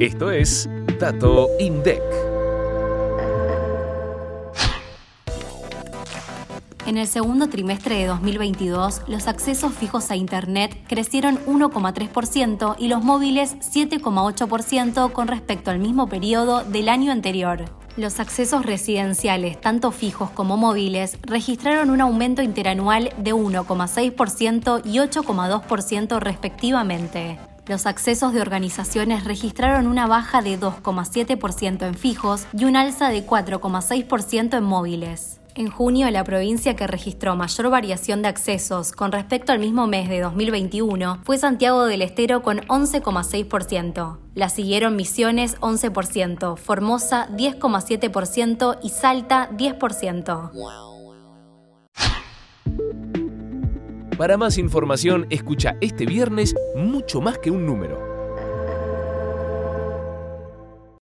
Esto es Dato INDEC. En el segundo trimestre de 2022, los accesos fijos a Internet crecieron 1,3% y los móviles 7,8% con respecto al mismo periodo del año anterior. Los accesos residenciales, tanto fijos como móviles, registraron un aumento interanual de 1,6% y 8,2% respectivamente. Los accesos de organizaciones registraron una baja de 2,7% en fijos y un alza de 4,6% en móviles. En junio, la provincia que registró mayor variación de accesos con respecto al mismo mes de 2021 fue Santiago del Estero con 11,6%. La siguieron Misiones 11%, Formosa 10,7% y Salta 10%. Para más información, escucha este viernes mucho más que un número